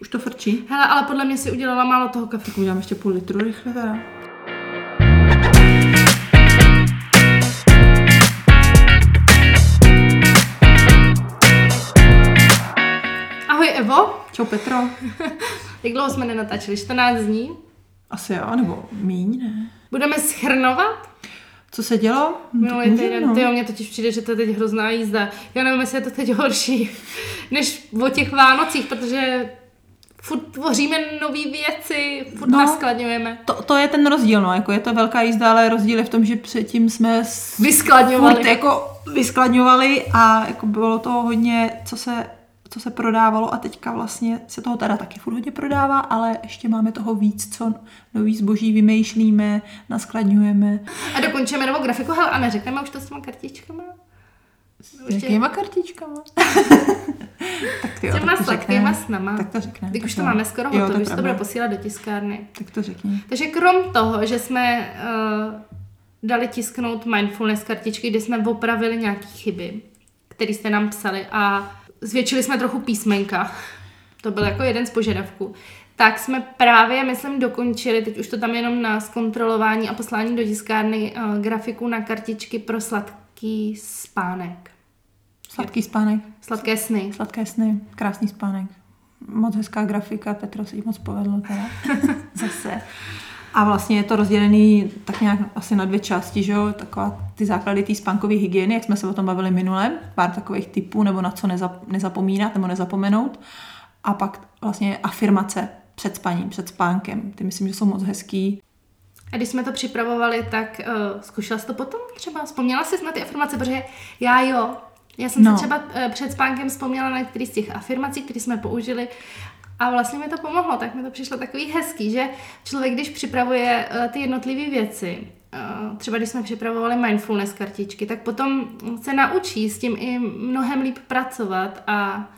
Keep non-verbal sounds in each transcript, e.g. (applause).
Už to frčí? Hele, ale podle mě si udělala málo toho kafe. Tak udělám ještě půl litru rychle teda. Ahoj Evo, Čau Petro. (laughs) jak dlouho jsme nenatáčeli? 14 dní? Asi jo, nebo míň, ne? Budeme schrnovat? Co se dělo? No, Minulý týden, ty, mně totiž přijde, že to je teď hrozná jízda. Já nevím, jestli je to teď horší, (laughs) než o těch Vánocích, protože furt tvoříme nové věci, furt No. naskladňujeme. To, to je ten rozdíl, no, jako je to velká jízda, ale rozdíl je v tom, že předtím jsme Vyskladňovali. furt jako vyskladňovali a jako bylo to hodně, co se, co se prodávalo a teďka vlastně se toho teda taky furt hodně prodává, ale ještě máme toho víc, co nový zboží vymýšlíme, naskladňujeme. A dokončíme novou grafiku. Hele, a neřekneme už to s těma kartičkama? Ještě- jakýma kartičkama? tak ty jo, Těma tak to sladkýma snama. Tak to řekne. Teď tak už to máme skoro hotovo, už to pravda. bude posílat do tiskárny. Tak to řekni. Takže krom toho, že jsme uh, dali tisknout mindfulness kartičky, kde jsme opravili nějaké chyby, které jste nám psali a zvětšili jsme trochu písmenka, (laughs) to byl jako jeden z požadavků, tak jsme právě, myslím, dokončili, teď už to tam jenom na zkontrolování a poslání do tiskárny, uh, grafiku na kartičky pro sladký spánek. Sladký spánek. Sladké sny. Sladké sny, krásný spánek. Moc hezká grafika, Petro se jí moc povedlo teda. (laughs) Zase. A vlastně je to rozdělený tak nějak asi na dvě části, že jo? Taková ty základy té spánkové hygieny, jak jsme se o tom bavili minule, pár takových typů, nebo na co nezap, nezapomínat nebo nezapomenout. A pak vlastně afirmace před spaním, před spánkem. Ty myslím, že jsou moc hezký. A když jsme to připravovali, tak uh, zkoušela jsi to potom třeba? Vzpomněla jsi na ty afirmace? Protože já jo. Já jsem no. Si třeba uh, před spánkem vzpomněla na některý z těch afirmací, které jsme použili a vlastně mi to pomohlo, tak mi to přišlo takový hezký, že člověk, když připravuje uh, ty jednotlivé věci, uh, třeba když jsme připravovali mindfulness kartičky, tak potom se naučí s tím i mnohem líp pracovat a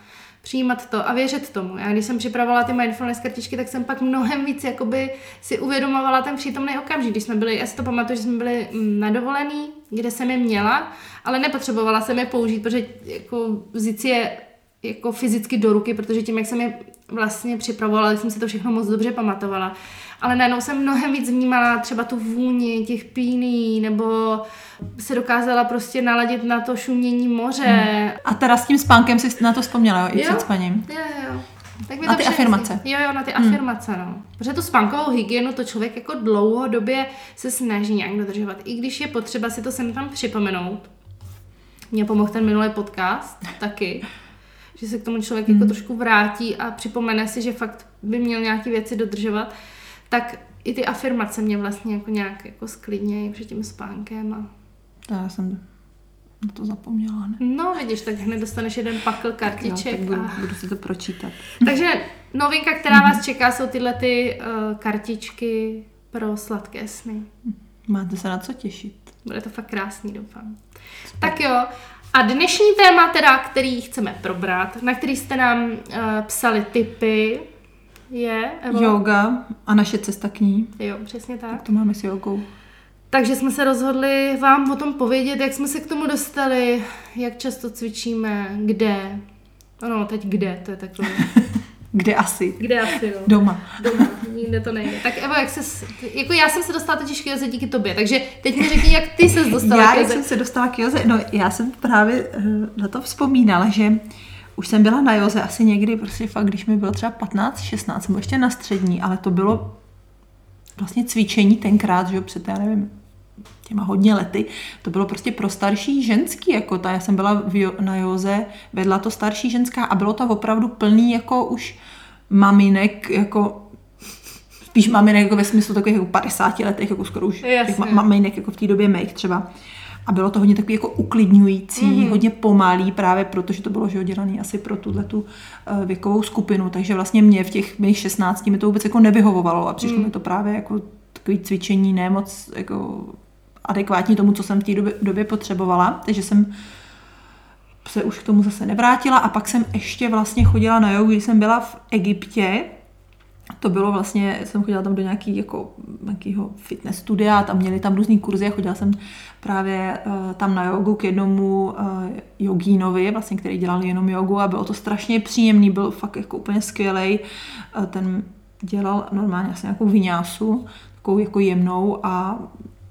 přijímat to a věřit tomu. Já když jsem připravovala ty mindfulness kartičky, tak jsem pak mnohem víc jakoby si uvědomovala ten přítomný okamžik. Když jsme byli, já si to pamatuju, že jsme byli mm, na dovolený, kde jsem je měla, ale nepotřebovala jsem je použít, protože jako vzít si je jako fyzicky do ruky, protože tím, jak jsem je vlastně připravovala, jsem si to všechno moc dobře pamatovala. Ale najednou jsem mnohem víc vnímala třeba tu vůni těch píní, nebo se dokázala prostě naladit na to šumění moře, A teda s tím spánkem jsi na to vzpomněla, jo? I Jo. před spaním. Jo, jo. Tak mi Na to ty přijde afirmace. Jo, jo, na ty afirmace, no. Protože tu spánkovou hygienu to člověk jako dlouhodobě se snaží nějak dodržovat. I když je potřeba si to sem tam připomenout. Mně pomohl ten minulý podcast taky. Že se k tomu člověk jako trošku vrátí a připomene si, že fakt by měl nějaké věci dodržovat. Tak i ty afirmace mě vlastně jako nějak jako sklidnějí před tím spánkem. A... To já jsem na to zapomněla, ne? No, vidíš, tak hned dostaneš jeden pakl Jo, kartiček. tak budu, a... budu si to pročítat. Takže novinka, která vás čeká, jsou tyhle ty uh, kartičky pro sladké sny. Máte se na co těšit. Bude to fakt krásný, doufám. Tak jo, a dnešní téma teda, který chceme probrat, na který jste nám uh, psali tipy, je... Evo? Yoga a naše cesta k ní. Jo, přesně Jak tak. to máme s jogou? Takže jsme se rozhodli vám o tom povědět, jak jsme se k tomu dostali, jak často cvičíme, kde. Ano, teď kde, to je takové. (laughs) Kde asi? Kde asi, no. Doma. Doma, nikde to nejde. Tak Evo, jak se, jako já jsem se dostala totiž k Joze díky tobě, takže teď mi řekni, jak ty se dostala Já, k Joze. jsem se dostala k joze, no já jsem právě eh, na to vzpomínala, že už jsem byla na joze asi někdy, prostě fakt, když mi bylo třeba 15, 16, nebo ještě na střední, ale to bylo vlastně cvičení tenkrát, že jo, před, já nevím, těma hodně lety, to bylo prostě pro starší ženský, jako ta, já jsem byla v na joze, vedla to starší ženská a bylo to opravdu plný jako už maminek, jako spíš maminek jako ve smyslu takových jako 50 letech, jako skoro už těch ma- maminek jako v té době mých třeba. A bylo to hodně takový jako uklidňující, Mhm. mm-hmm. hodně pomalý, právě protože to bylo že dělané asi pro tuhle tu uh, věkovou skupinu. Takže vlastně mě v těch mých 16 mi to vůbec jako nevyhovovalo a přišlo Mm. mi to právě jako takový cvičení ne moc jako adekvátní tomu, co jsem v té době, době potřebovala. Takže jsem se už k tomu zase nevrátila a pak jsem ještě vlastně chodila na jogu, když jsem byla v Egyptě to bylo vlastně, jsem chodila tam do nějaký, jako, nějakého fitness studia, tam měli tam různý kurzy a chodila jsem právě uh, tam na jogu k jednomu uh, jogínovi, vlastně, který dělal jenom jogu a bylo to strašně příjemný, byl fakt jako úplně skvělý. Uh, ten dělal normálně asi nějakou vyňásu, takovou jako jemnou a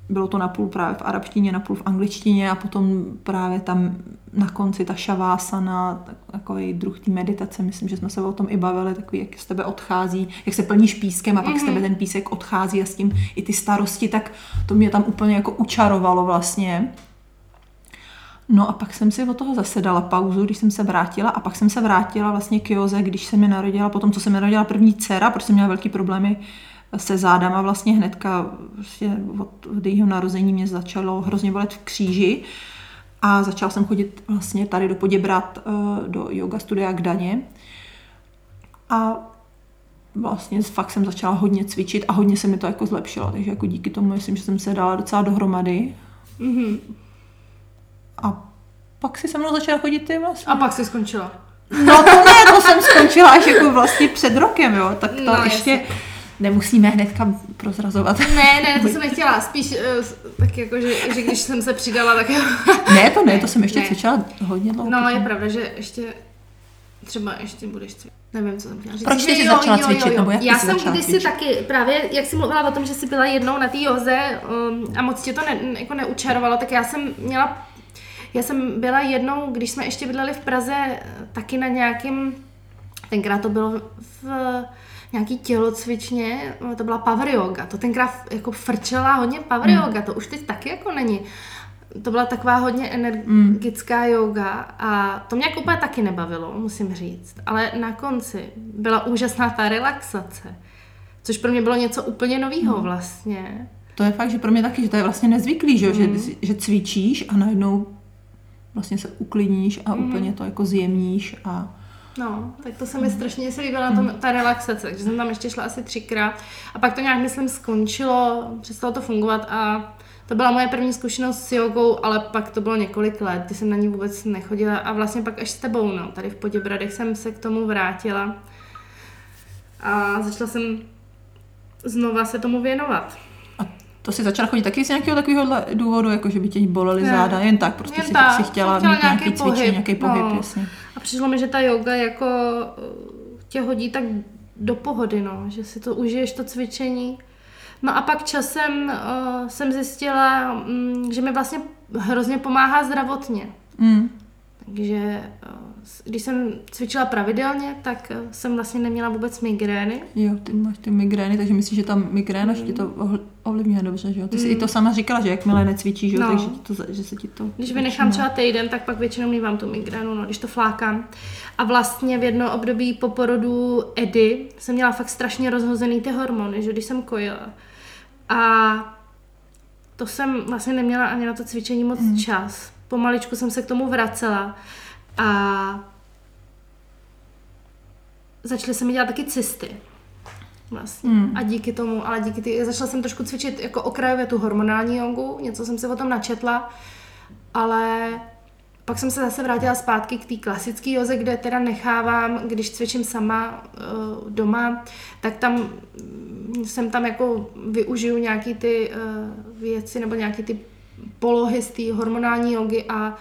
bylo to napůl právě v arabštině, napůl v angličtině a potom právě tam na konci ta šavásana, takový druh té meditace, myslím, že jsme se o tom i bavili, takový, jak z tebe odchází, jak se plníš pískem a pak mm-hmm. z tebe mhm. ten písek odchází a s tím i ty starosti, tak to mě tam úplně jako učarovalo vlastně. No a pak jsem si od toho zase dala pauzu, když jsem se vrátila a pak jsem se vrátila vlastně k Joze, když se mi narodila, potom co se mi narodila první dcera, protože jsem měla velký problémy se zádama vlastně hnedka vlastně od, od jejího narození mě začalo hrozně bolet v kříži a začala jsem chodit vlastně tady do Poděbrat eh, do yoga studia k Daně a vlastně fakt jsem začala hodně cvičit a hodně se mi to jako zlepšilo, takže jako díky tomu myslím, že jsem se dala docela dohromady. Mm-hmm. A pak si se mnou začala chodit ty vlastně. A pak si skončila. No to ne, to jsem skončila až jako vlastně před rokem, jo, tak to no, ještě... Jasně nemusíme hnedka prozrazovat. Ne, ne, to (laughs) jsem nechtěla, spíš uh, tak jako, že, že když jsem se přidala, tak (laughs) Ne, to ne, to jsem ještě ne. cvičila hodně dlouho. No, je pravda, že ještě třeba ještě budeš cvičit. Nevím, co jsem chtěla říct. Proč jsi začala cvičit? Jo, jo. Nebo jak Já jsem kdysi taky, právě jak jsi mluvila o tom, že jsi byla jednou na té joze um, a moc tě to ne, jako neučarovalo, tak já jsem měla, já jsem byla jednou, když jsme ještě bydleli v Praze, taky na nějakým, tenkrát to bylo v nějaký tělocvičně, to byla power yoga, to tenkrát jako frčela hodně power mm. yoga, to už teď taky jako není. To byla taková hodně energická mm. yoga a to mě jako úplně taky nebavilo, musím říct. Ale na konci byla úžasná ta relaxace, což pro mě bylo něco úplně nového mm. vlastně. To je fakt, že pro mě taky, že to je vlastně nezvyklý, že, mm. že, že cvičíš a najednou vlastně se uklidníš a mm. úplně to jako zjemníš a No, tak to se mi strašně se líbila tom, ta relaxace, takže jsem tam ještě šla asi třikrát a pak to nějak, myslím, skončilo, přestalo to fungovat a to byla moje první zkušenost s jogou, ale pak to bylo několik let, kdy jsem na ní vůbec nechodila a vlastně pak až s tebou, no, tady v Poděbradech jsem se k tomu vrátila a začala jsem znova se tomu věnovat. A to si začala chodit taky z nějakého takového důvodu, jako že by tě bolely záda, jen tak, prostě jen si, tak, si chtěla, chtěla mít nějaký, nějaký pohyb, cvičení, nějaký pohyb, no. jasně. A přišlo mi, že ta yoga jako uh, tě hodí tak do pohody, no, že si to užiješ, to cvičení. No a pak časem uh, jsem zjistila, um, že mi vlastně hrozně pomáhá zdravotně. Mm. Takže uh, když jsem cvičila pravidelně, tak eh, jsem vlastně neměla vůbec migrény. Jo, ty máš ty migrény, takže myslíš, že ta migréna mm. ti to ovlivňuje dobře, že jo? Ty jsi mm. i to sama říkala, že jakmile necvičíš, že, no. takže ti to, že se ti to... Když vynechám třeba týden, tak pak většinou mývám tu migrénu, no, když to flákám. A vlastně v jedno období po porodu Edy jsem měla fakt strašně rozhozený ty hormony, že když jsem kojila. A to jsem vlastně neměla ani na to cvičení moc mm. čas. Pomaličku jsem se k tomu vracela. A začaly se mi dělat taky cysty. Vlastně. Mm. A díky tomu, ale díky ty, začala jsem trošku cvičit jako okrajově tu hormonální jogu, něco jsem se o tom načetla, ale pak jsem se zase vrátila zpátky k té klasické joze, kde teda nechávám, když cvičím sama uh, doma, tak tam jsem tam jako využiju nějaký ty uh, věci nebo nějaký ty polohy z té hormonální jogy a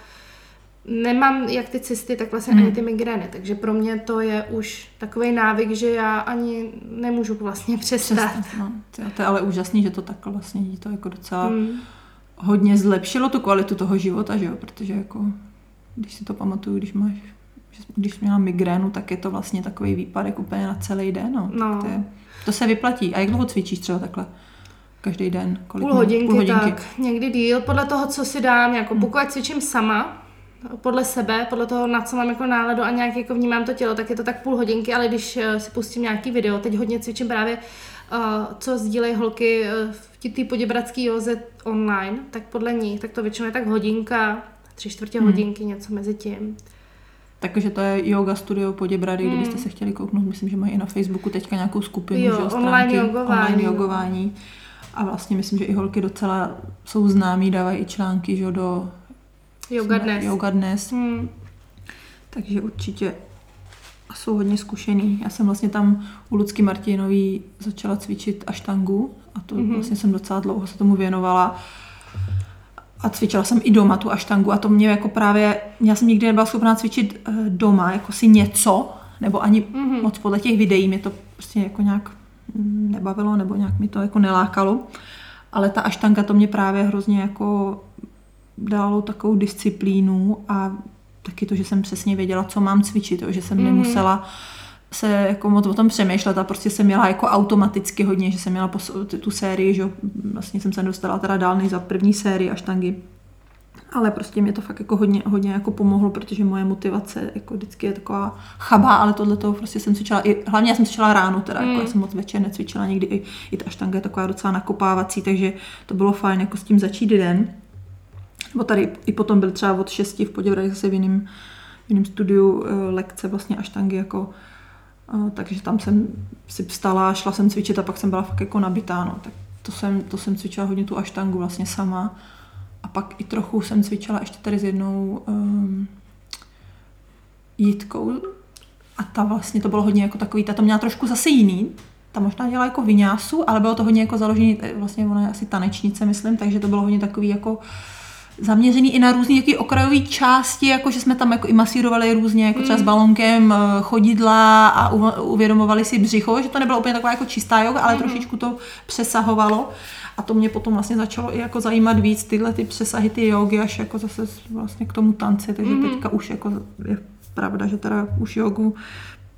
nemám jak ty cysty, tak vlastně hmm. ani ty migrény, takže pro mě to je už takový návyk, že já ani nemůžu vlastně přestat. přestat no. to, je ale úžasný, že to tak vlastně to jako docela hmm. hodně zlepšilo tu kvalitu toho života, že jo, protože jako, když si to pamatuju, když máš když měla migrénu, tak je to vlastně takový výpadek úplně na celý den. No. no. To, je, to se vyplatí. A jak dlouho cvičíš třeba takhle? Každý den? Kolik půl hodinky, půl hodinky, tak. Někdy díl, podle toho, co si dám. Jako hmm. pokud cvičím sama, podle sebe, podle toho, na co mám jako náladu a nějak jako vnímám to tělo, tak je to tak půl hodinky, ale když eh, si pustím nějaký video, teď hodně cvičím právě, uh, co sdílejí holky uh, v té poděbradské joze online, tak podle nich, tak to většinou je tak hodinka, tři čtvrtě hmm. hodinky, něco mezi tím. Takže to je yoga studio Poděbrady, hmm. kdybyste se chtěli kouknout, myslím, že mají i na Facebooku teďka nějakou skupinu, jo, že, stránky, online jogování. Online jogování. A vlastně myslím, že i holky docela jsou známí, dávají i články že, do Yoga dnes. Yoga dnes. Hmm. Takže určitě jsou hodně zkušený. Já jsem vlastně tam u Lucky Martinový začala cvičit aštangu a to mm-hmm. vlastně jsem docela dlouho se tomu věnovala. A cvičila jsem i doma tu aštangu a to mě jako právě, já jsem nikdy nebyla schopná cvičit eh, doma, jako si něco, nebo ani mm-hmm. moc podle těch videí mě to prostě jako nějak nebavilo, nebo nějak mi to jako nelákalo. Ale ta aštanga to mě právě hrozně jako dalo takovou disciplínu a taky to, že jsem přesně věděla, co mám cvičit, jo, že jsem mm. nemusela se jako moc o tom přemýšlet a prostě jsem měla jako automaticky hodně, že jsem měla tu sérii, že vlastně jsem se dostala teda dál než za první sérii až tangy. Ale prostě mě to fakt jako hodně, hodně jako pomohlo, protože moje motivace jako vždycky je taková chabá, ale tohle toho prostě jsem cvičila, i, hlavně já jsem cvičila ráno teda, mm. jako já jsem moc večer necvičila nikdy, i, i ta aštanga je taková docela nakopávací, takže to bylo fajn jako s tím začít den. Nebo tady i potom byl třeba od 6 v Poděbradech zase v jiném, v jiném studiu eh, lekce vlastně aštangy jako eh, takže tam jsem si vstala, šla jsem cvičit a pak jsem byla fakt jako nabitá, no. tak to jsem, to jsem cvičila hodně tu aštangu vlastně sama a pak i trochu jsem cvičila ještě tady s jednou um, jitkou a ta vlastně to bylo hodně jako takový, ta to měla trošku zase jiný, ta možná dělala jako viňásu, ale bylo to hodně jako založený, eh, vlastně ona je asi tanečnice, myslím, takže to bylo hodně takový jako zaměřený i na různé okrajové části, jako že jsme tam jako i masírovali různě, jako třeba s mm. balonkem eh, chodidla a uvědomovali si břicho, že to nebylo úplně taková jako čistá yoga, ale mm. trošičku to přesahovalo. A to mě potom vlastně začalo i jako zajímat víc tyhle ty přesahy, ty jogy, až jako zase vlastně k tomu tanci, takže mm. teďka už jako je pravda, že teda už jogu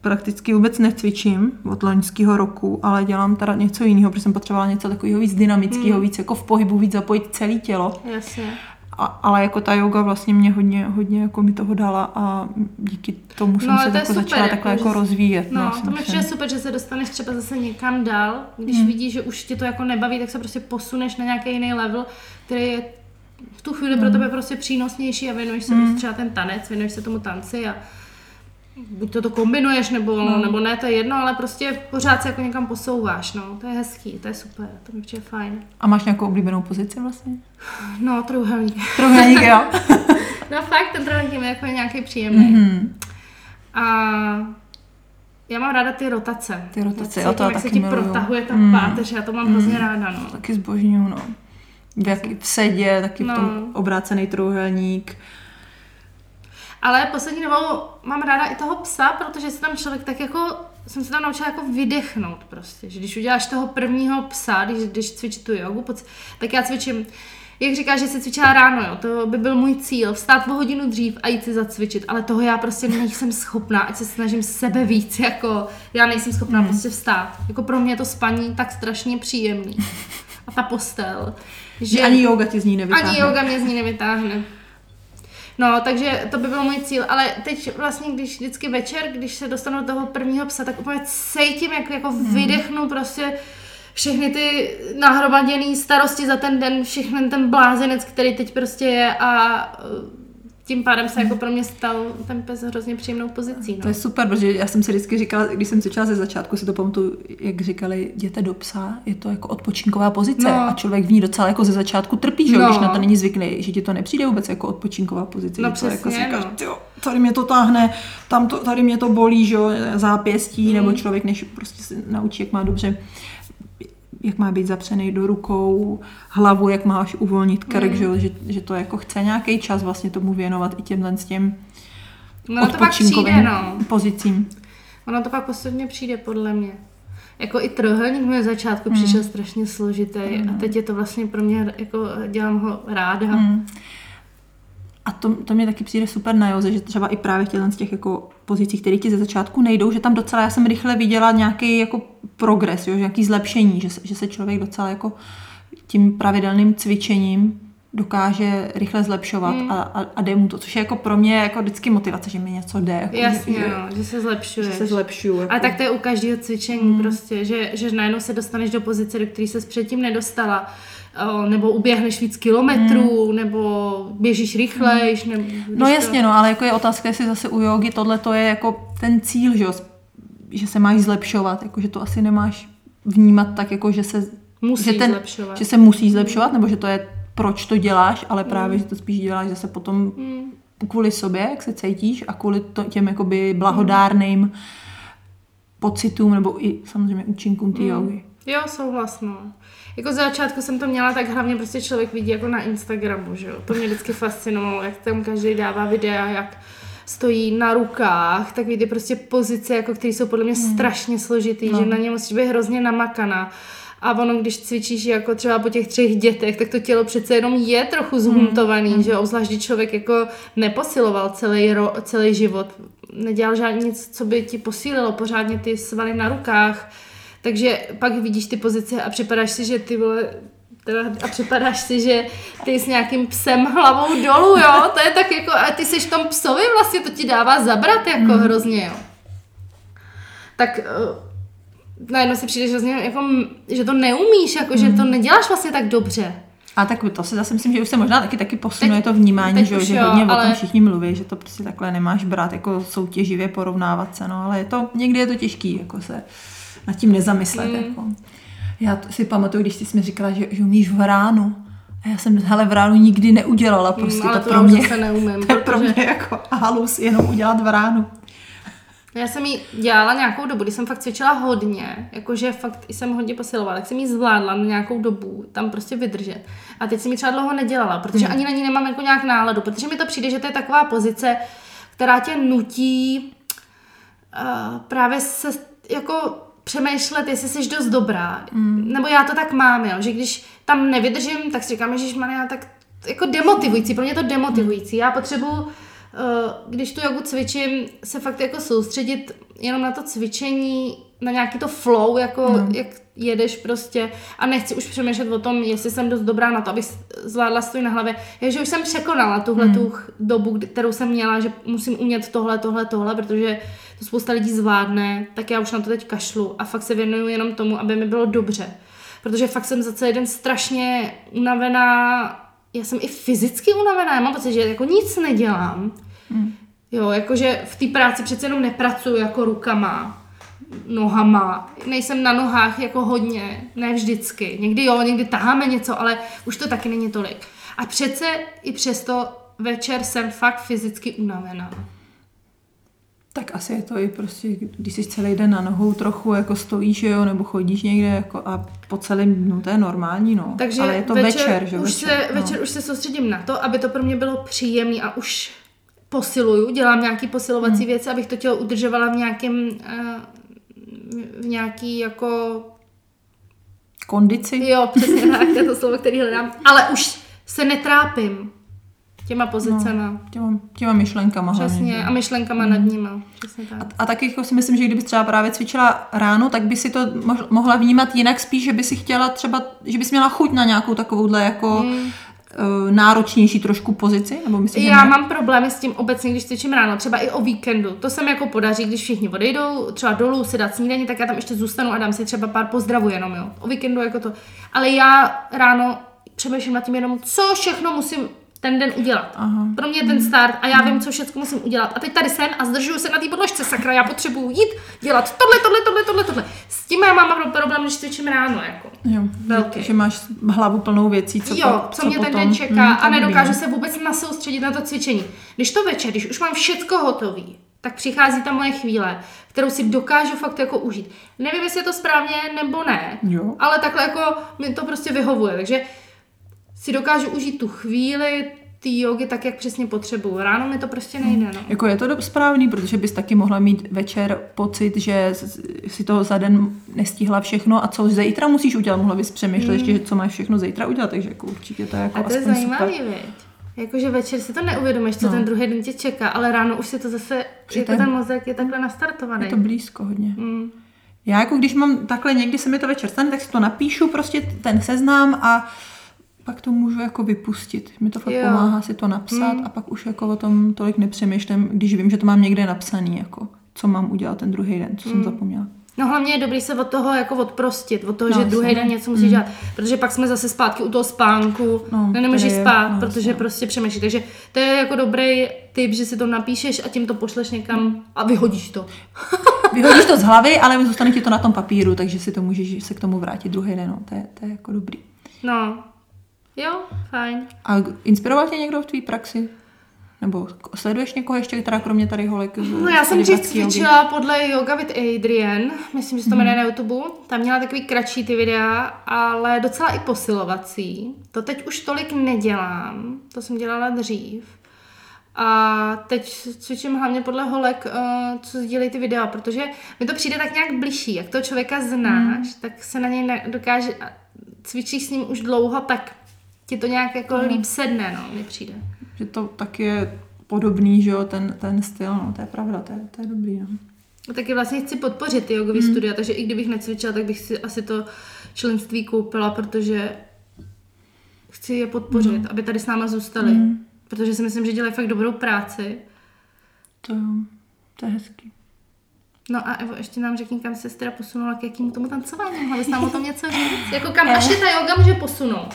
prakticky vůbec necvičím od loňského roku, ale dělám teda něco jiného, protože jsem potřebovala něco takového víc dynamického, mm. víc jako v pohybu, víc zapojit celé tělo. Jasně a, ale jako ta yoga vlastně mě hodně, hodně jako mi toho dala a díky tomu jsem no, se jako super, začala jako, takhle jako rozvíjet. No, no to mi přijde super, že se dostaneš třeba zase někam dál, když hmm. vidíš, že už tě to jako nebaví, tak se prostě posuneš na nějaký jiný level, který je v tu chvíli hmm. pro tebe prostě přínosnější a věnuješ se hmm. třeba ten tanec, věnuješ se tomu tanci a buď to, to kombinuješ, nebo, no. nebo ne, to je jedno, ale prostě pořád se jako někam posouváš, no, to je hezký, to je super, to mi přijde fajn. A máš nějakou oblíbenou pozici vlastně? No, trojuhelník. Trojuhelník, jo. (laughs) no fakt, ten trojuhelník je jako nějaký příjemný. Mm-hmm. A já mám ráda ty rotace. Ty rotace, jo, to jak taky se ti miluju. protahuje ta mm. páteř, já to mám mm. hrozně ráda, no. Taky zbožňuju, no. V, jak, v sedě, taky no. v tom obrácený trojuhelník. Ale poslední dobou mám ráda i toho psa, protože se tam člověk tak jako, jsem se tam naučila jako vydechnout prostě, že když uděláš toho prvního psa, když, když cvičí tu jogu, tak já cvičím, jak říká, že si cvičila ráno, jo, to by byl můj cíl, vstát o hodinu dřív a jít si zacvičit, ale toho já prostě nejsem schopná, ať se snažím sebe víc, jako já nejsem schopná mm. prostě vstát. Jako pro mě je to spaní tak strašně příjemný. A ta postel. Že ani yoga ti z ní nevytáhne. Ani yoga mě z ní nevytáhne. No, takže to by byl můj cíl, ale teď vlastně, když vždycky večer, když se dostanu do toho prvního psa, tak úplně cítím, jak jako hmm. vydechnu prostě všechny ty nahromaděné starosti za ten den, všechny ten blázenec, který teď prostě je a tím pádem se jako pro mě stal ten pes hrozně příjemnou pozicí. No. To je super, protože já jsem si vždycky říkala, když jsem cvičila ze začátku, si to pamatuju, jak říkali, jděte do psa, je to jako odpočinková pozice no. a člověk v ní docela jako ze začátku trpí, že no. když na to není zvyklý, že ti to nepřijde vůbec jako odpočinková pozice. No přesně, jako si říkáš, no. tady mě to táhne, tam to, tady mě to bolí, že zápěstí, mm. nebo člověk než prostě se naučí, jak má dobře jak má být zapřený do rukou, hlavu, jak máš uvolnit krk, mm. že, že, že to jako chce nějaký čas vlastně tomu věnovat i těmhle s těm no, odpočinkovým přijde, no. pozicím. Ono to pak postupně přijde, podle mě. Jako i trojuhelník mi v začátku mm. přišel strašně složitý mm. a teď je to vlastně pro mě, jako dělám ho ráda. Mm. A to, to mě taky přijde super na joze, že třeba i právě v z těch jako pozicích, které ti ze začátku nejdou, že tam docela, já jsem rychle viděla nějaký jako progres, jo, nějaký zlepšení, že, že se člověk docela jako tím pravidelným cvičením dokáže rychle zlepšovat mm. a, a, a jde mu to, což je jako pro mě jako vždycky motivace, že mi něco jde. Jako, Jasně, že, no, že se zlepšuje. Že se zlepšuje. Jako. A tak to je u každého cvičení mm. prostě, že, že najednou se dostaneš do pozice, do které se předtím nedostala nebo uběhneš víc kilometrů, hmm. nebo běžíš rychlejš. Nebo no jasně, to... no, ale jako je otázka, jestli zase u jogy tohle to je jako ten cíl, že, že se máš zlepšovat, jako že to asi nemáš vnímat tak, jako že se musí že ten, zlepšovat. Že se musí zlepšovat, nebo že to je proč to děláš, ale právě, hmm. že to spíš děláš zase potom, hmm. kvůli sobě, jak se cítíš a kvůli to, těm jakoby blahodárným pocitům nebo i samozřejmě účinkům té jogy. Jo, souhlas, no. Jako za začátku jsem to měla, tak hlavně prostě člověk vidí jako na Instagramu, že jo. To mě vždycky fascinovalo, jak tam každý dává videa, jak stojí na rukách, tak ty prostě pozice, jako které jsou podle mě hmm. strašně složitý, no. že na ně musíš být hrozně namakaná. A ono, když cvičíš jako třeba po těch třech dětech, tak to tělo přece jenom je trochu zhuntovaný, hmm. že obzvlášť, když člověk jako neposiloval celý, ro, celý život, nedělal žádný nic, co by ti posílilo pořádně ty svaly na rukách, takže pak vidíš ty pozice a připadáš si, že ty vole, teda, a připadáš si, že ty s nějakým psem hlavou dolů, jo, to je tak jako, a ty seš tom psovi vlastně, to ti dává zabrat jako mm. hrozně, jo. Tak uh, najednou si přijdeš hrozně, jako, že to neumíš, jako, mm. že to neděláš vlastně tak dobře. A tak to se zase myslím, že už se možná taky taky posunuje teď, to vnímání, že, že hodně ale... o tom všichni mluví, že to prostě takhle nemáš brát jako soutěživě porovnávat se, no, ale je to, někdy je to těžký, jako se nad tím nezamyslet. Mm. Jako. Já si pamatuju, když jsi mi říkala, že, že umíš v ránu. A já jsem hele v ránu nikdy neudělala, mm, prostě mm, ale to, to pro mě, neumím, (laughs) to je pro mě jako halus jenom udělat v ránu. Já jsem ji dělala nějakou dobu, když jsem fakt cvičila hodně, jakože fakt jsem hodně posilovala, tak jsem ji zvládla na nějakou dobu tam prostě vydržet. A teď jsem ji třeba dlouho nedělala, protože hmm. ani na ní nemám jako nějak náladu, protože mi to přijde, že to je taková pozice, která tě nutí uh, právě se jako přemýšlet, jestli jsi dost dobrá. Mm. Nebo já to tak mám, jo, že když tam nevydržím, tak si říkám, že já tak jako demotivující, pro mě to demotivující. Já potřebuji, eh, když tu jogu cvičím, se fakt jako soustředit jenom na to cvičení, na nějaký to flow, jako mm. jak jedeš prostě a nechci už přemýšlet o tom, jestli jsem dost dobrá na to, abych zvládla stůj na hlavě. že už jsem překonala tuhle mm. tu dobu, kterou jsem měla, že musím umět tohle, tohle, tohle, protože to spousta lidí zvládne, tak já už na to teď kašlu a fakt se věnuju jenom tomu, aby mi bylo dobře. Protože fakt jsem za celý den strašně unavená, já jsem i fyzicky unavená, já mám pocit, že jako nic nedělám. Mm. Jo, jakože v té práci přece jenom nepracuju jako rukama, nohama, nejsem na nohách jako hodně, ne vždycky. Někdy jo, někdy taháme něco, ale už to taky není tolik. A přece i přesto večer jsem fakt fyzicky unavená. Tak asi je to i prostě, když jsi celý den na nohou trochu jako stojíš, jo, nebo chodíš někde jako a po celém, no to je normální, no. Takže Ale je to večer, večer, že? Už večer, se, no. večer už se soustředím na to, aby to pro mě bylo příjemné a už posiluju, dělám nějaký posilovací hmm. věci, abych to tělo udržovala v nějakém, uh, v nějaký jako... Kondici? Jo, přesně tak, to je to slovo, který hledám. Ale už se netrápim těma pozicema. No, těma, těma myšlenkama Přesně, hlavně. a myšlenkama mm. nad nima. Přesně tak. A, a taky jako si myslím, že kdyby třeba právě cvičila ráno, tak by si to mohla vnímat jinak spíš, že by si chtěla třeba, že bys měla chuť na nějakou takovouhle jako mm náročnější trošku pozici? Nebo myslím, Já mám problémy s tím obecně, když cvičím ráno, třeba i o víkendu. To se mi jako podaří, když všichni odejdou, třeba dolů si dát snídaní, tak já tam ještě zůstanu a dám si třeba pár pozdravů jenom, jo. O víkendu jako to. Ale já ráno přemýšlím nad tím jenom, co všechno musím ten den udělat. Aha. Pro mě je ten start a já vím, co všechno musím udělat. A teď tady jsem a zdržuju se na té podložce, sakra, já potřebuju jít, dělat tohle, tohle, tohle, tohle, tohle. S tím já mám problém, když cvičím ráno, jako. Jo, Velký. že máš hlavu plnou věcí, co Jo, co, co mě potom? ten den čeká hmm, a nedokážu se vůbec nasoustředit na to cvičení. Když to večer, když už mám všecko hotový, tak přichází ta moje chvíle, kterou si dokážu fakt jako užít. Nevím, jestli je to správně nebo ne, jo. ale takhle jako mi to prostě vyhovuje. Takže si dokážu užít tu chvíli, ty jogy tak, jak přesně potřebuju. Ráno mi to prostě nejde. No. Jako je to správný, protože bys taky mohla mít večer pocit, že si to za den nestihla všechno a co zítra musíš udělat. Mohla bys přemýšlet mm. ještě, co máš všechno zítra udělat, takže jako určitě to je jako A to je zajímavý, věc. Jakože večer si to neuvědomíš, co no. ten druhý den tě čeká, ale ráno už si to zase, že jako ten mozek je takhle nastartovaný. Je to blízko hodně. Mm. Já jako když mám takhle, někdy se mi to večer stane, tak si to napíšu prostě ten seznam a pak to můžu jako vypustit. Mi to fakt jo. pomáhá si to napsat hmm. a pak už jako o tom tolik nepřemýšlím, když vím, že to mám někde napsaný, jako co mám udělat ten druhý den, co hmm. jsem zapomněla. No hlavně je dobrý se od toho jako odprostit, od toho, no, že druhý den něco musíš mm. dělat, protože pak jsme zase zpátky u toho spánku, no, nemůžeš spát, no, protože no. prostě přemýšlíš. Takže to je jako dobrý tip, že si to napíšeš a tím to pošleš někam a vyhodíš to. (laughs) vyhodíš to z hlavy, ale zůstane ti to na tom papíru, takže si to můžeš se k tomu vrátit druhý den, no, to je, to je jako dobrý. No, Jo, fajn. A inspiroval tě někdo v tvý praxi? Nebo sleduješ někoho ještě, teda kromě tady holek? No já jsem dřív cvičila podle Yoga with Adrian, myslím, že se to jmenuje na YouTube. Tam měla takový kratší ty videa, ale docela i posilovací. To teď už tolik nedělám, to jsem dělala dřív. A teď cvičím hlavně podle holek, eh, co sdílejí ty videa, protože mi to přijde tak nějak bližší. Jak toho člověka znáš, tak se na něj dokáže, cvičíš s ním už dlouho, tak ti to nějak jako líp sedne, no, mi přijde. Že to tak je podobný, že jo, ten, ten styl, no, to je pravda, to je, to je dobrý, no. A Taky vlastně chci podpořit ty jogové Hmm. studia, takže i kdybych necvičila, tak bych si asi to členství koupila, protože chci je podpořit, Hmm. aby tady s náma zůstali. Protože si myslím, že dělají fakt dobrou práci. To, to je hezký. No a Evo, ještě nám řekni, kam se teda posunula k jakému tomu tancování. Mohla bys nám o tom něco říct? (laughs) Jako kam až tě ta yoga může posunout?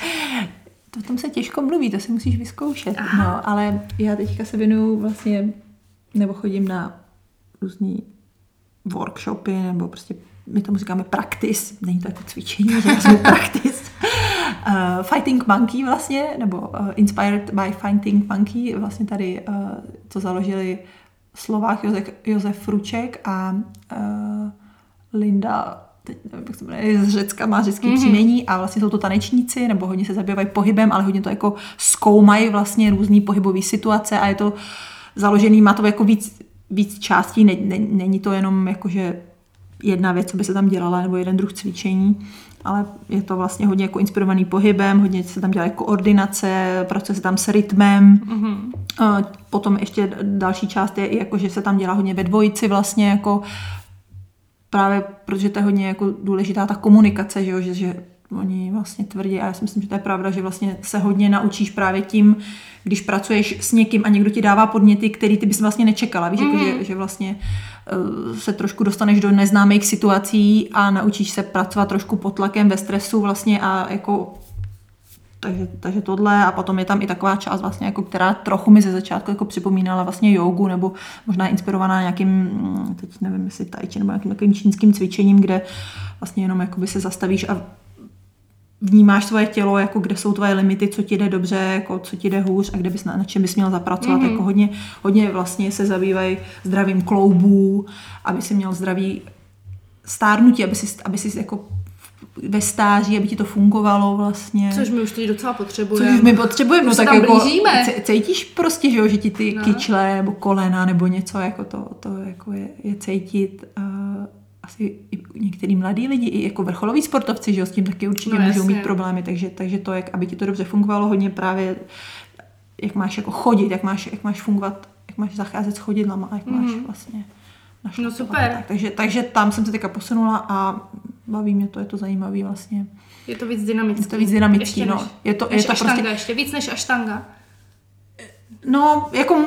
To v tom se těžko mluví, to si musíš vyzkoušet. No, ale já teďka se věnuju vlastně, nebo chodím na různý workshopy, nebo prostě my tomu říkáme practice, není to jako cvičení, že vlastně (laughs) practice. Uh, Fighting Monkey vlastně, nebo uh, Inspired by Fighting Monkey, vlastně tady uh, to založili Slovák Josef, Josef Fruček a uh, Linda teď nevím, jak se jmenuje, je z Řecka, má řecký mm-hmm. příjmení a vlastně jsou to tanečníci, nebo hodně se zabývají pohybem, ale hodně to jako zkoumají vlastně různý pohybové situace a je to založený, má to jako víc, víc částí, ne, ne, není to jenom jako, že jedna věc, co by se tam dělala, nebo jeden druh cvičení, ale je to vlastně hodně jako inspirovaný pohybem, hodně se tam dělá koordinace, pracuje se tam s rytmem. Mm-hmm. Potom ještě další část je i jako, že se tam dělá hodně ve dvojici vlastně jako právě protože to je hodně jako důležitá ta komunikace, že, jo, že, že oni vlastně tvrdí, a já si myslím, že to je pravda, že vlastně se hodně naučíš právě tím, když pracuješ s někým a někdo ti dává podněty, který ty bys vlastně nečekala. Víš, mm. jako, že, že vlastně uh, se trošku dostaneš do neznámých situací a naučíš se pracovat trošku pod tlakem ve stresu vlastně a jako takže, takže tohle a potom je tam i taková část vlastně, jako, která trochu mi ze začátku jako připomínala vlastně jogu nebo možná inspirovaná nějakým, mm, teď nevím, jestli tai chi nebo nějakým takovým čínským cvičením, kde vlastně jenom jakoby se zastavíš a vnímáš svoje tělo, jako kde jsou tvoje limity, co ti jde dobře, jako co ti jde hůř a kde bys na, na čem bys měl zapracovat. Mm-hmm. Jako hodně, hodně vlastně se zabývají zdravím kloubů, aby si měl zdravý stárnutí, aby si, aby si jako ve stáří, aby ti to fungovalo vlastně. Což my už teď docela potřebujeme. Což my potřebujeme, no tak tam jako blížíme. cítíš prostě, že, jo, že ti ty No. kyčle nebo kolena nebo něco jako to, to jako je, je cítit. Uh, asi i některý mladí lidi, i jako vrcholoví sportovci, že jo, s tím taky určitě No, můžou jasně. mít problémy, takže, takže to, jak, aby ti to dobře fungovalo, hodně právě, jak máš jako chodit, jak máš, jak máš fungovat, jak máš zacházet s chodidlama, jak máš vlastně našlapovat No super. Tak. Takže, takže tam jsem se teďka posunula a baví mě to, je to zajímavý vlastně. Je to víc dynamický. Je to víc dynamický, ještě no. Než, Je to- je to aštanga, prostě- ještě víc než aštanga. No, jako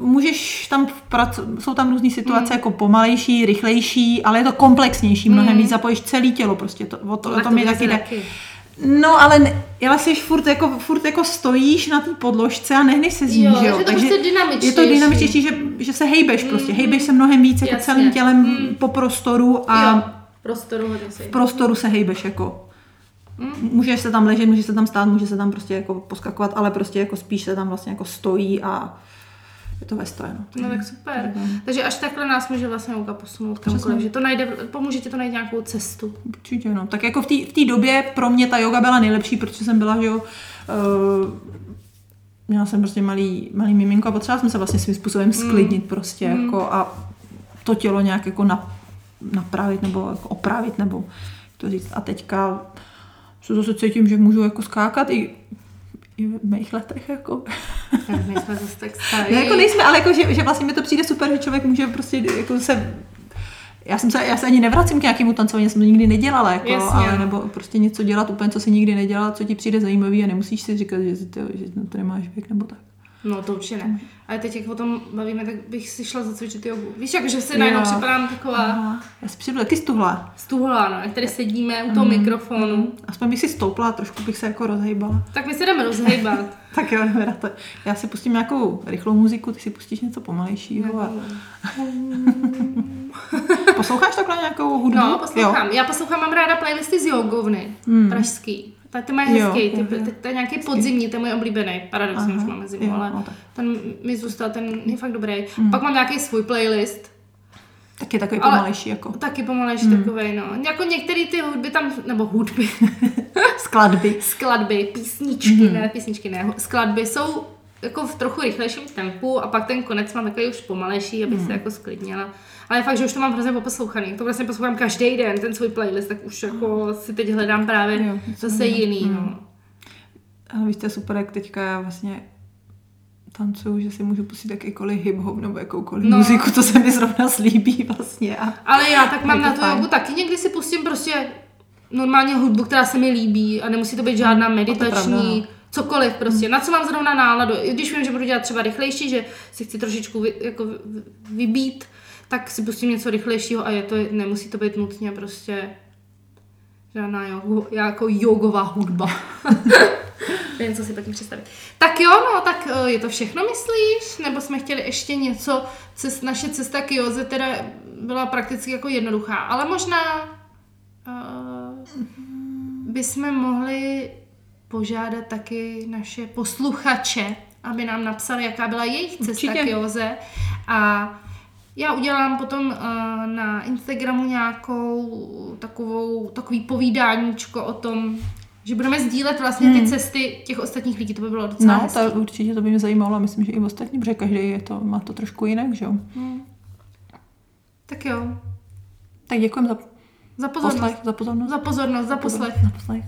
můžeš tam, prac- jsou tam různé situace, mm. jako pomalejší, rychlejší, ale je to komplexnější, mnohem víc zapojíš celé tělo, prostě to, o to, No, o tak to vyjde taky jde. taky. No, ale, ne, ale jsi furt jako, furt jako stojíš na té podložce a nehneš se z ní, Jo, že jo? že to prostě dynamičtější. Je to dynamičtější, že, že se hejbeš prostě, hejbeš se mnohem víc jako Jasně. celým tělem po prostoru a jo, prostoru hodně si. v prostoru se hejbeš jako. Můžeš se tam ležet, můžeš se tam stát, můžeš se tam prostě jako poskakovat, ale prostě jako spíš se tam vlastně jako stojí a je to ve stoje. No. No tak super. Takže až takhle nás může vlastně Ouka posunout kamkoliv, že to najde, pomůže ti to najít nějakou cestu. Určitě, no. Tak jako v té v době pro mě ta yoga byla nejlepší, protože jsem byla, že jo, uh, měla jsem prostě malý, malý miminko a potřebovala jsem se vlastně svým způsobem sklidnit prostě jako a to tělo nějak jako na, napravit nebo jako opravit nebo to říct. A teďka se zase cítím, že můžu jako skákat i, i v mých letech jako. Tak my jsme zase tak (laughs) starí. Ne, jako nejsme, ale jako, že, že vlastně mi to přijde super, že člověk může prostě jako se já, jsem se, já se ani nevracím k nějakému tancování, já jsem to nikdy nedělala, jako, Jasně. ale nebo prostě něco dělat úplně, co si nikdy nedělala, co ti přijde zajímavý a nemusíš si říkat, že, to, že na to nemáš věk nebo tak. No to určitě ne. Ale teď, jak o tom bavíme, tak bych si šla zacvičit jogu. Víš, jako, že si najednou připadám taková Aha. Já si přijdu taky stuhla. stuhlá, no. Jak tady sedíme u toho mikrofonu. Aspoň bych si stoupla a trošku bych se jako rozhejbala. Tak my se jdeme rozhejbat. (laughs) Tak jo, jdeme na to. Já si pustím nějakou rychlou muziku, ty si pustíš něco pomalejšího. A... (laughs) Posloucháš takhle nějakou hudbu? No, poslouchám. Jo. Já poslouchám, mám ráda playlisty z jogovny. Hmm. Pražský. Tak ty mají hezký, jo, ty, ty, to je nějaký podzimní, ten je můj oblíbený, paradoxně už máme zimu, jo, ale no tak. ten mi zůstal, ten je fakt dobrý. Mm. Pak mám nějaký svůj playlist, Tak je takový Ale- pomalejší jako taky pomalejší Mm. takovej, no. Jako některé ty hudby tam, nebo hudby, (laughs) skladby. skladby, písničky, Mhm. ne, písničky ne, skladby jsou jako v trochu rychlejším tempu a pak ten konec mám takový už pomalejší, abych Mhm. se jako sklidnila. Ale fakt, že už to mám hrozně poposlouchaný. To vlastně poslouchám každý den, ten svůj playlist, tak už jako si teď hledám právě Jo, zase jiný, Mm. no. Ale víš, to je super, jak teďka já vlastně tancuju, že si můžu pustit jakýkoliv hip-hop nebo jakoukoliv No. muziku, to se mi zrovna slíbí vlastně. A Ale já tak mám to na fajn. jogu taky někdy si pustím prostě normálně hudbu, která se mi líbí a nemusí to být žádná meditační, pravda, no. cokoliv prostě, na co mám zrovna náladu. I když vím, že budu dělat třeba rychlejší, že si chci trošičku vy, jako vy- vybít, tak si pustím něco rychlejšího a je to, nemusí to být nutně prostě žádná jogu, jako jogová hudba. (laughs) Nevím, co si pak představit. Tak jo, no, tak eh, je to všechno, myslíš? Nebo jsme chtěli ještě něco? Cest, naše cesta k Joze teda byla prakticky jako jednoduchá, ale možná uh, bychom mohli požádat taky naše posluchače, aby nám napsali, jaká byla jejich cesta Určitě. k Joze. A já udělám potom uh, na Instagramu nějakou takovou, takový povídáníčko o tom, že budeme sdílet vlastně ty Hmm. cesty těch ostatních lidí, to by bylo docela no, hezký. to určitě to by mě zajímalo a myslím, že i ostatní, protože každý je to, má to trošku jinak, že jo. Hmm. Tak jo, Tak děkujeme za za pozornost. poslech, za pozornost. Za pozornost, za poslech. Za poslech.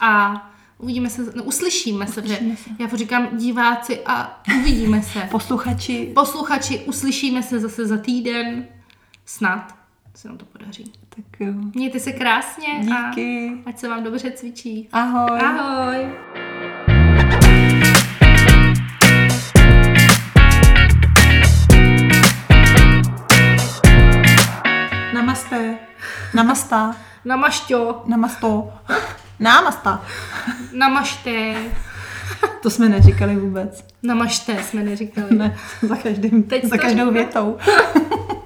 A uvidíme se, no, uslyšíme se, že Uslyšíme se. já poříkám diváci a uvidíme se. (laughs) Posluchači, Posluchači, uslyšíme se zase za týden. Snad se nám to podaří. tak jo. Mějte se krásně Díky. a ať se vám dobře cvičí. Ahoj. Ahoj. Namaste. Namastá. Namašťo, (laughs) Namasto. Námasta. namašte, (laughs) To jsme neříkali vůbec. namašte jsme neříkali. Ne, za každým, Teď za každou větou. (laughs)